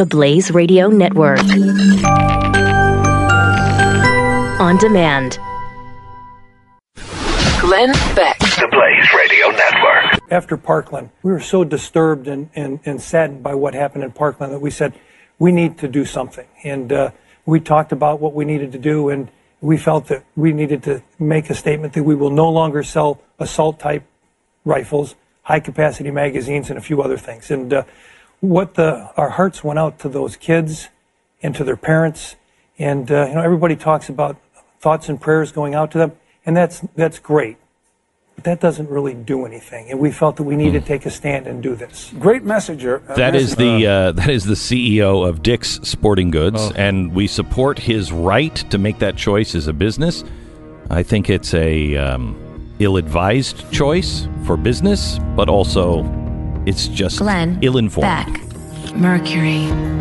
the Blaze Radio Network. On demand. Glenn Beck. The Blaze Radio Network. After Parkland, we were so disturbed and, and, and saddened by what happened in Parkland that we said, we need to do something. And uh, we talked about what we needed to do, and we felt that we needed to make a statement that we will no longer sell assault type rifles, high capacity magazines, and a few other things. And uh, what the, our hearts went out to those kids and to their parents. And uh, you know, everybody talks about thoughts and prayers going out to them, and that's that's great. But that doesn't really do anything. And we felt that we needed to take a stand and do this. Great messenger. Uh, That is message- the uh, that is the CEO of Dick's Sporting Goods, and we support his right to make that choice as a business. I think it's a um, ill-advised choice for business, but also it's just Glenn ill-informed. Beck. Mercury.